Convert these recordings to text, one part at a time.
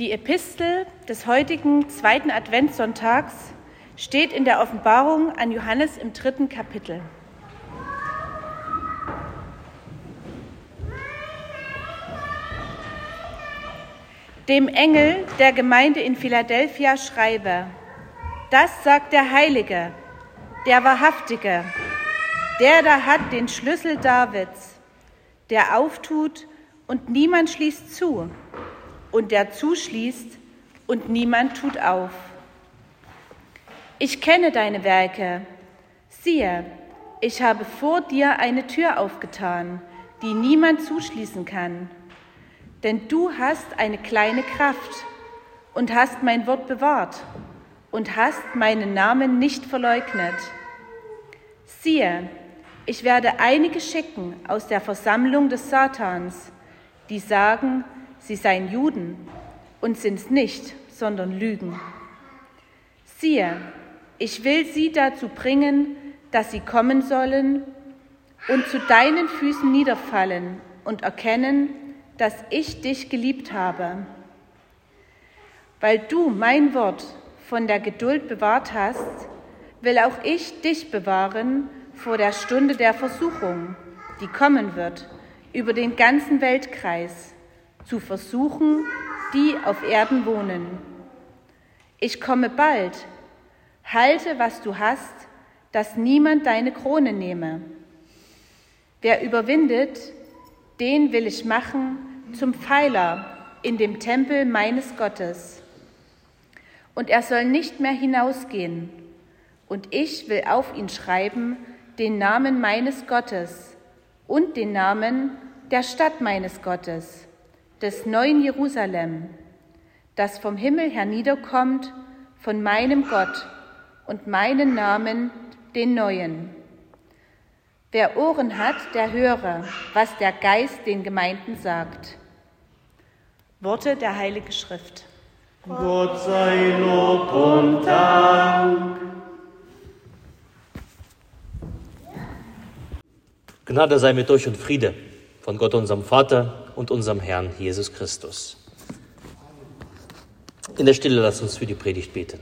Die Epistel des heutigen zweiten Adventssonntags steht in der Offenbarung an Johannes im dritten Kapitel. Dem Engel der Gemeinde in Philadelphia schreibe, das sagt der Heilige, der Wahrhaftige, der da hat den Schlüssel Davids, der auftut und niemand schließt zu und der zuschließt und niemand tut auf. Ich kenne deine Werke. Siehe, ich habe vor dir eine Tür aufgetan, die niemand zuschließen kann. Denn du hast eine kleine Kraft und hast mein Wort bewahrt und hast meinen Namen nicht verleugnet. Siehe, ich werde einige schicken aus der Versammlung des Satans, die sagen, sie seien Juden und sind's nicht, sondern lügen. Siehe, ich will sie dazu bringen, dass sie kommen sollen und zu deinen Füßen niederfallen und erkennen, dass ich dich geliebt habe. Weil du mein Wort von der Geduld bewahrt hast, will auch ich dich bewahren vor der Stunde der Versuchung, die kommen wird über den ganzen Weltkreis zu versuchen, die auf Erden wohnen. Ich komme bald, halte, was du hast, dass niemand deine Krone nehme. Wer überwindet, den will ich machen zum Pfeiler in dem Tempel meines Gottes. Und er soll nicht mehr hinausgehen, und ich will auf ihn schreiben den Namen meines Gottes und den Namen der Stadt meines Gottes des neuen Jerusalem, das vom Himmel herniederkommt, von meinem Gott und meinen Namen, den neuen. Wer Ohren hat, der höre, was der Geist den Gemeinden sagt. Worte der Heiligen Schrift. Gott sei Lob und Dank. Gnade sei mit euch und Friede von Gott, unserem Vater und unserem Herrn Jesus Christus. In der Stille lasst uns für die Predigt beten.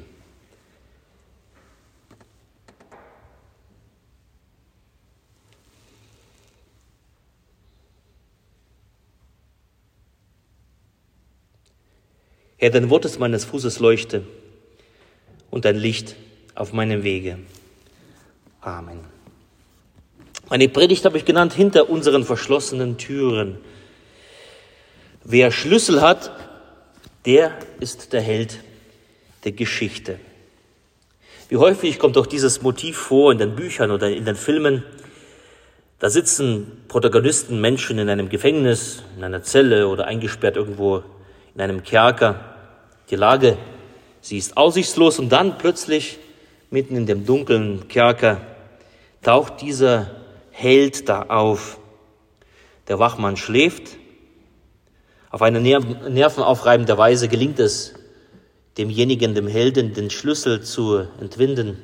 Herr, dein Wort ist meines Fußes Leuchte und ein Licht auf meinem Wege. Amen. Meine Predigt habe ich genannt hinter unseren verschlossenen Türen. Wer Schlüssel hat, der ist der Held der Geschichte. Wie häufig kommt auch dieses Motiv vor in den Büchern oder in den Filmen. Da sitzen Protagonisten, Menschen in einem Gefängnis, in einer Zelle oder eingesperrt irgendwo in einem Kerker. Die Lage, sie ist aussichtslos und dann plötzlich mitten in dem dunklen Kerker taucht dieser Held da auf. Der Wachmann schläft auf eine nervenaufreibende Weise gelingt es demjenigen, dem Helden, den Schlüssel zu entwinden,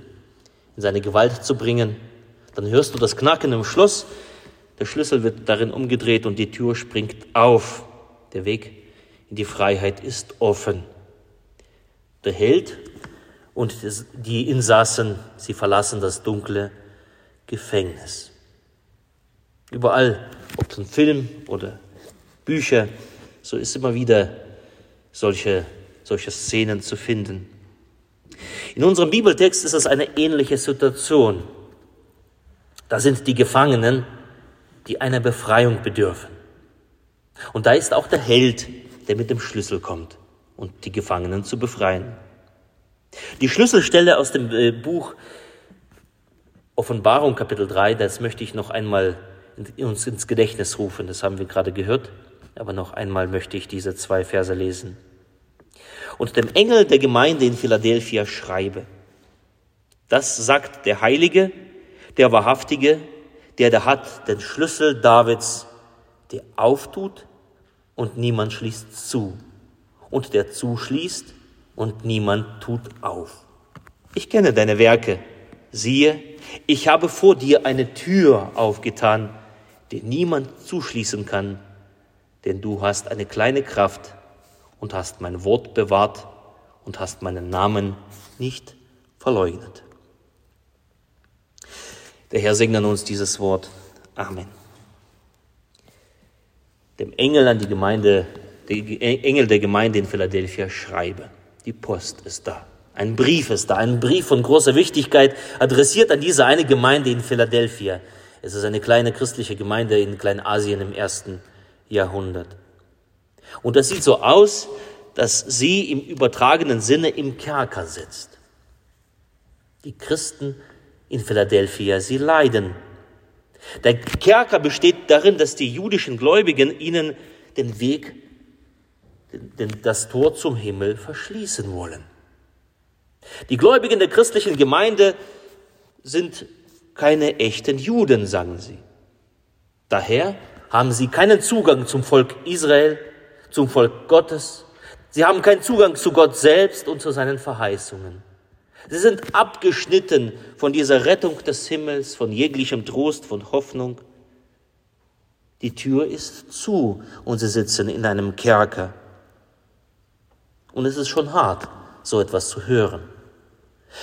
in seine Gewalt zu bringen. Dann hörst du das Knacken im Schloss, der Schlüssel wird darin umgedreht und die Tür springt auf. Der Weg in die Freiheit ist offen. Der Held und die Insassen, sie verlassen das dunkle Gefängnis. Überall, ob ein Film oder Bücher, so ist immer wieder solche, solche Szenen zu finden. In unserem Bibeltext ist es eine ähnliche Situation. Da sind die Gefangenen, die einer Befreiung bedürfen. Und da ist auch der Held, der mit dem Schlüssel kommt und die Gefangenen zu befreien. Die Schlüsselstelle aus dem äh, Buch Offenbarung Kapitel 3, das möchte ich noch einmal uns ins Gedächtnis rufen, das haben wir gerade gehört. Aber noch einmal möchte ich diese zwei Verse lesen. Und dem Engel der Gemeinde in Philadelphia schreibe. Das sagt der Heilige, der Wahrhaftige, der da hat den Schlüssel Davids, der auftut und niemand schließt zu, und der zuschließt und niemand tut auf. Ich kenne deine Werke. Siehe, ich habe vor dir eine Tür aufgetan, die niemand zuschließen kann denn du hast eine kleine Kraft und hast mein Wort bewahrt und hast meinen Namen nicht verleugnet. Der Herr segne uns dieses Wort. Amen. Dem Engel an die Gemeinde, die Engel der Gemeinde in Philadelphia schreibe. Die Post ist da. Ein Brief ist da, ein Brief von großer Wichtigkeit, adressiert an diese eine Gemeinde in Philadelphia. Es ist eine kleine christliche Gemeinde in Kleinasien im ersten Jahrhundert. Und das sieht so aus, dass sie im übertragenen Sinne im Kerker sitzt. Die Christen in Philadelphia, sie leiden. Der Kerker besteht darin, dass die jüdischen Gläubigen ihnen den Weg, das Tor zum Himmel verschließen wollen. Die Gläubigen der christlichen Gemeinde sind keine echten Juden, sagen sie. Daher haben sie keinen Zugang zum Volk Israel, zum Volk Gottes. Sie haben keinen Zugang zu Gott selbst und zu seinen Verheißungen. Sie sind abgeschnitten von dieser Rettung des Himmels, von jeglichem Trost, von Hoffnung. Die Tür ist zu und sie sitzen in einem Kerker. Und es ist schon hart, so etwas zu hören.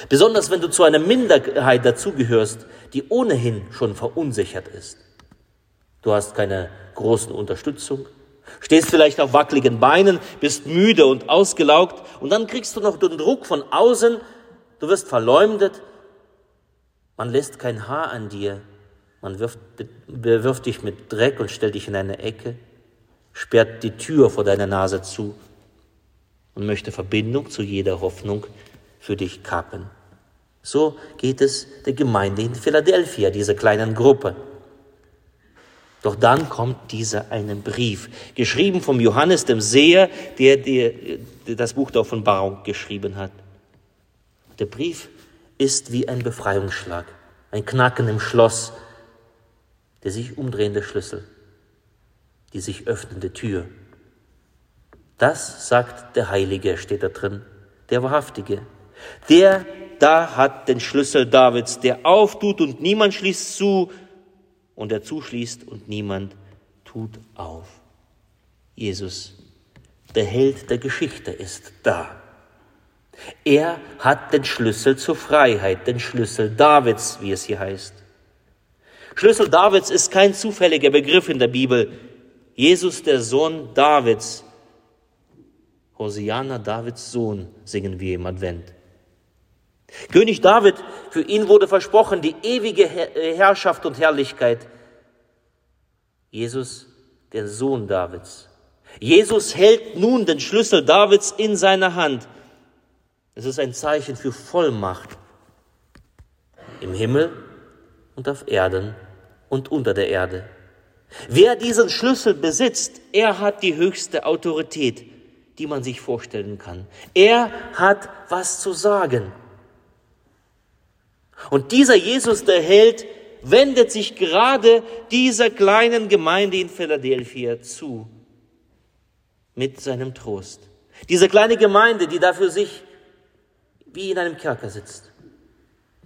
Besonders wenn du zu einer Minderheit dazugehörst, die ohnehin schon verunsichert ist. Du hast keine großen Unterstützung, stehst vielleicht auf wackeligen Beinen, bist müde und ausgelaugt und dann kriegst du noch den Druck von außen, du wirst verleumdet, man lässt kein Haar an dir, man wirft, bewirft dich mit Dreck und stellt dich in eine Ecke, sperrt die Tür vor deiner Nase zu und möchte Verbindung zu jeder Hoffnung für dich kappen. So geht es der Gemeinde in Philadelphia, dieser kleinen Gruppe. Doch dann kommt dieser eine Brief, geschrieben vom Johannes dem Seher, der, der, der das Buch der Offenbarung geschrieben hat. Der Brief ist wie ein Befreiungsschlag, ein Knacken im Schloss, der sich umdrehende Schlüssel, die sich öffnende Tür. Das sagt der Heilige, steht da drin, der Wahrhaftige, der da hat den Schlüssel Davids, der auftut und niemand schließt zu und der zuschließt und niemand tut auf. Jesus, der Held der Geschichte, ist da. Er hat den Schlüssel zur Freiheit, den Schlüssel Davids, wie es hier heißt. Schlüssel Davids ist kein zufälliger Begriff in der Bibel. Jesus, der Sohn Davids. Hosianna, Davids Sohn, singen wir im Advent. König David, für ihn wurde versprochen die ewige äh, Herrschaft und Herrlichkeit. Jesus, der Sohn Davids. Jesus hält nun den Schlüssel Davids in seiner Hand. Es ist ein Zeichen für Vollmacht im Himmel und auf Erden und unter der Erde. Wer diesen Schlüssel besitzt, er hat die höchste Autorität, die man sich vorstellen kann. Er hat was zu sagen. Und dieser Jesus, der Held, wendet sich gerade dieser kleinen Gemeinde in Philadelphia zu mit seinem Trost. Diese kleine Gemeinde, die da für sich wie in einem Kerker sitzt,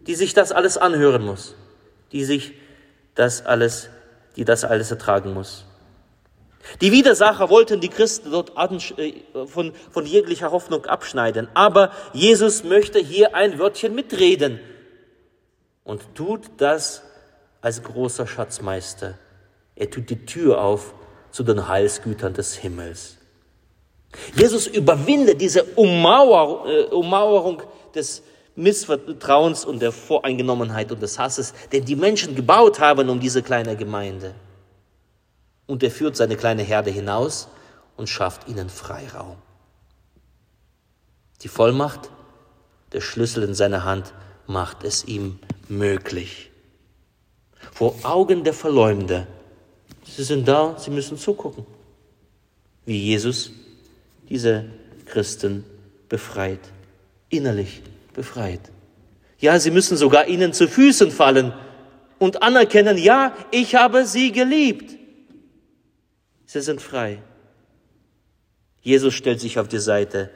die sich das alles anhören muss, die sich das alles, die das alles ertragen muss. Die Widersacher wollten die Christen dort äh, von, von jeglicher Hoffnung abschneiden, aber Jesus möchte hier ein Wörtchen mitreden und tut das als großer Schatzmeister. Er tut die Tür auf zu den Heilsgütern des Himmels. Jesus überwindet diese äh, Ummauerung des Missvertrauens und der Voreingenommenheit und des Hasses, den die Menschen gebaut haben um diese kleine Gemeinde. Und er führt seine kleine Herde hinaus und schafft ihnen Freiraum. Die Vollmacht, der Schlüssel in seiner Hand, macht es ihm möglich. Vor Augen der Verleumder. Sie sind da, sie müssen zugucken, wie Jesus diese Christen befreit, innerlich befreit. Ja, sie müssen sogar ihnen zu Füßen fallen und anerkennen, ja, ich habe sie geliebt. Sie sind frei. Jesus stellt sich auf die Seite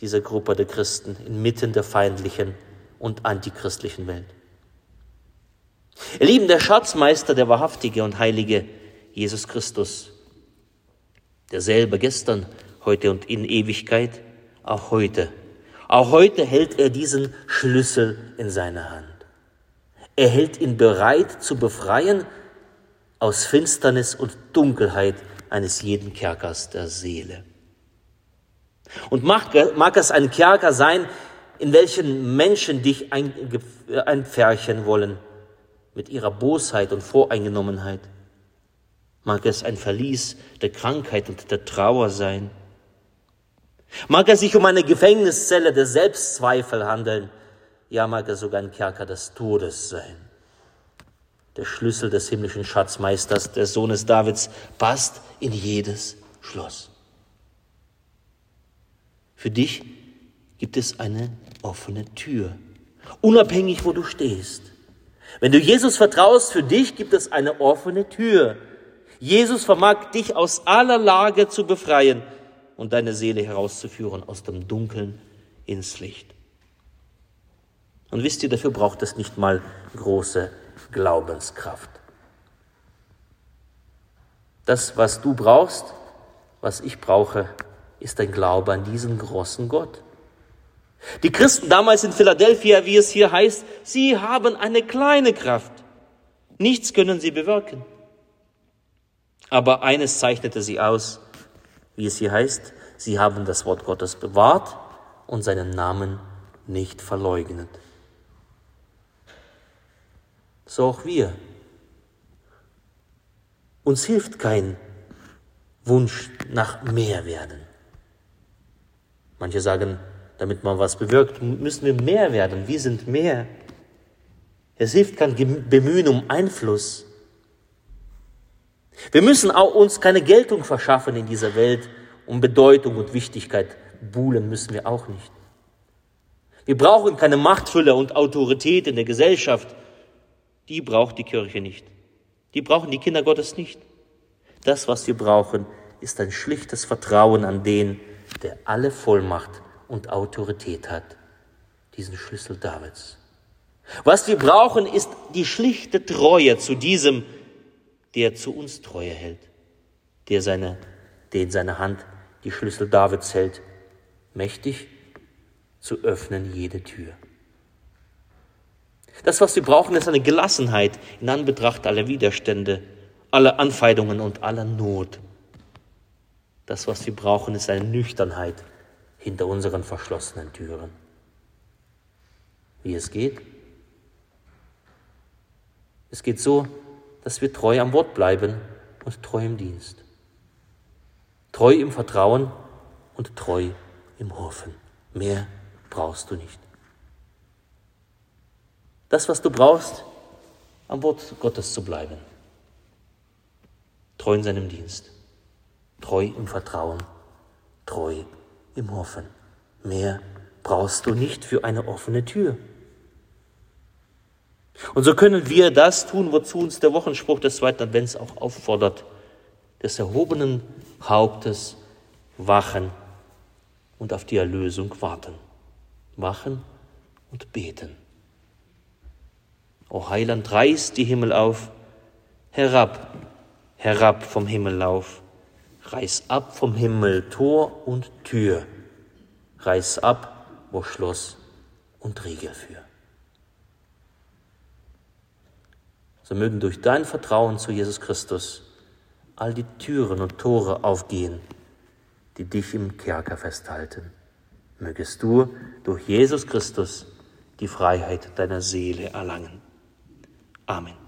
dieser Gruppe der Christen inmitten der feindlichen und antichristlichen Welt. Ihr Lieben, der Schatzmeister, der wahrhaftige und heilige Jesus Christus, derselbe gestern, heute und in Ewigkeit, auch heute. Auch heute hält er diesen Schlüssel in seiner Hand. Er hält ihn bereit zu befreien aus Finsternis und Dunkelheit eines jeden Kerkers der Seele. Und mag, mag es ein Kerker sein, in welchen Menschen dich einpferchen wollen mit ihrer Bosheit und Voreingenommenheit. Mag es ein Verlies der Krankheit und der Trauer sein. Mag es sich um eine Gefängniszelle der Selbstzweifel handeln. Ja, mag es sogar ein Kerker des Todes sein. Der Schlüssel des himmlischen Schatzmeisters, des Sohnes Davids, passt in jedes Schloss. Für dich gibt es eine offene Tür, unabhängig wo du stehst. Wenn du Jesus vertraust, für dich gibt es eine offene Tür. Jesus vermag dich aus aller Lage zu befreien und deine Seele herauszuführen aus dem Dunkeln ins Licht. Und wisst ihr, dafür braucht es nicht mal große Glaubenskraft. Das, was du brauchst, was ich brauche, ist ein Glaube an diesen großen Gott. Die Christen damals in Philadelphia, wie es hier heißt, sie haben eine kleine Kraft. Nichts können sie bewirken. Aber eines zeichnete sie aus, wie es hier heißt, sie haben das Wort Gottes bewahrt und seinen Namen nicht verleugnet. So auch wir. Uns hilft kein Wunsch nach mehr werden. Manche sagen, damit man was bewirkt, müssen wir mehr werden. Wir sind mehr. Es hilft kein Bemühen um Einfluss. Wir müssen auch uns keine Geltung verschaffen in dieser Welt. Um Bedeutung und Wichtigkeit buhlen müssen wir auch nicht. Wir brauchen keine Machtfülle und Autorität in der Gesellschaft. Die braucht die Kirche nicht. Die brauchen die Kinder Gottes nicht. Das, was wir brauchen, ist ein schlichtes Vertrauen an den, der alle Vollmacht und Autorität hat, diesen Schlüssel Davids. Was wir brauchen, ist die schlichte Treue zu diesem, der zu uns Treue hält, der, seine, der in seiner Hand die Schlüssel Davids hält, mächtig zu öffnen jede Tür. Das, was wir brauchen, ist eine Gelassenheit in Anbetracht aller Widerstände, aller Anfeindungen und aller Not. Das, was wir brauchen, ist eine Nüchternheit hinter unseren verschlossenen Türen. Wie es geht? Es geht so, dass wir treu am Wort bleiben und treu im Dienst. Treu im Vertrauen und treu im Hoffen. Mehr brauchst du nicht. Das, was du brauchst, am Wort Gottes zu bleiben. Treu in seinem Dienst. Treu im Vertrauen. Treu im Hoffen. Mehr brauchst du nicht für eine offene Tür. Und so können wir das tun, wozu uns der Wochenspruch des zweiten Advents auch auffordert, des erhobenen Hauptes wachen und auf die Erlösung warten. Wachen und beten. O Heiland, reiß die Himmel auf, herab, herab vom Himmellauf Reiß ab vom Himmel Tor und Tür, reiß ab, wo Schloss und Riegel für. So mögen durch dein Vertrauen zu Jesus Christus all die Türen und Tore aufgehen, die dich im Kerker festhalten. Mögest du durch Jesus Christus die Freiheit deiner Seele erlangen. Amen.